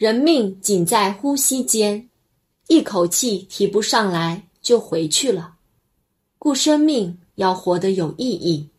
人命仅在呼吸间。一口气提不上来就回去了。故生命要活得有意义。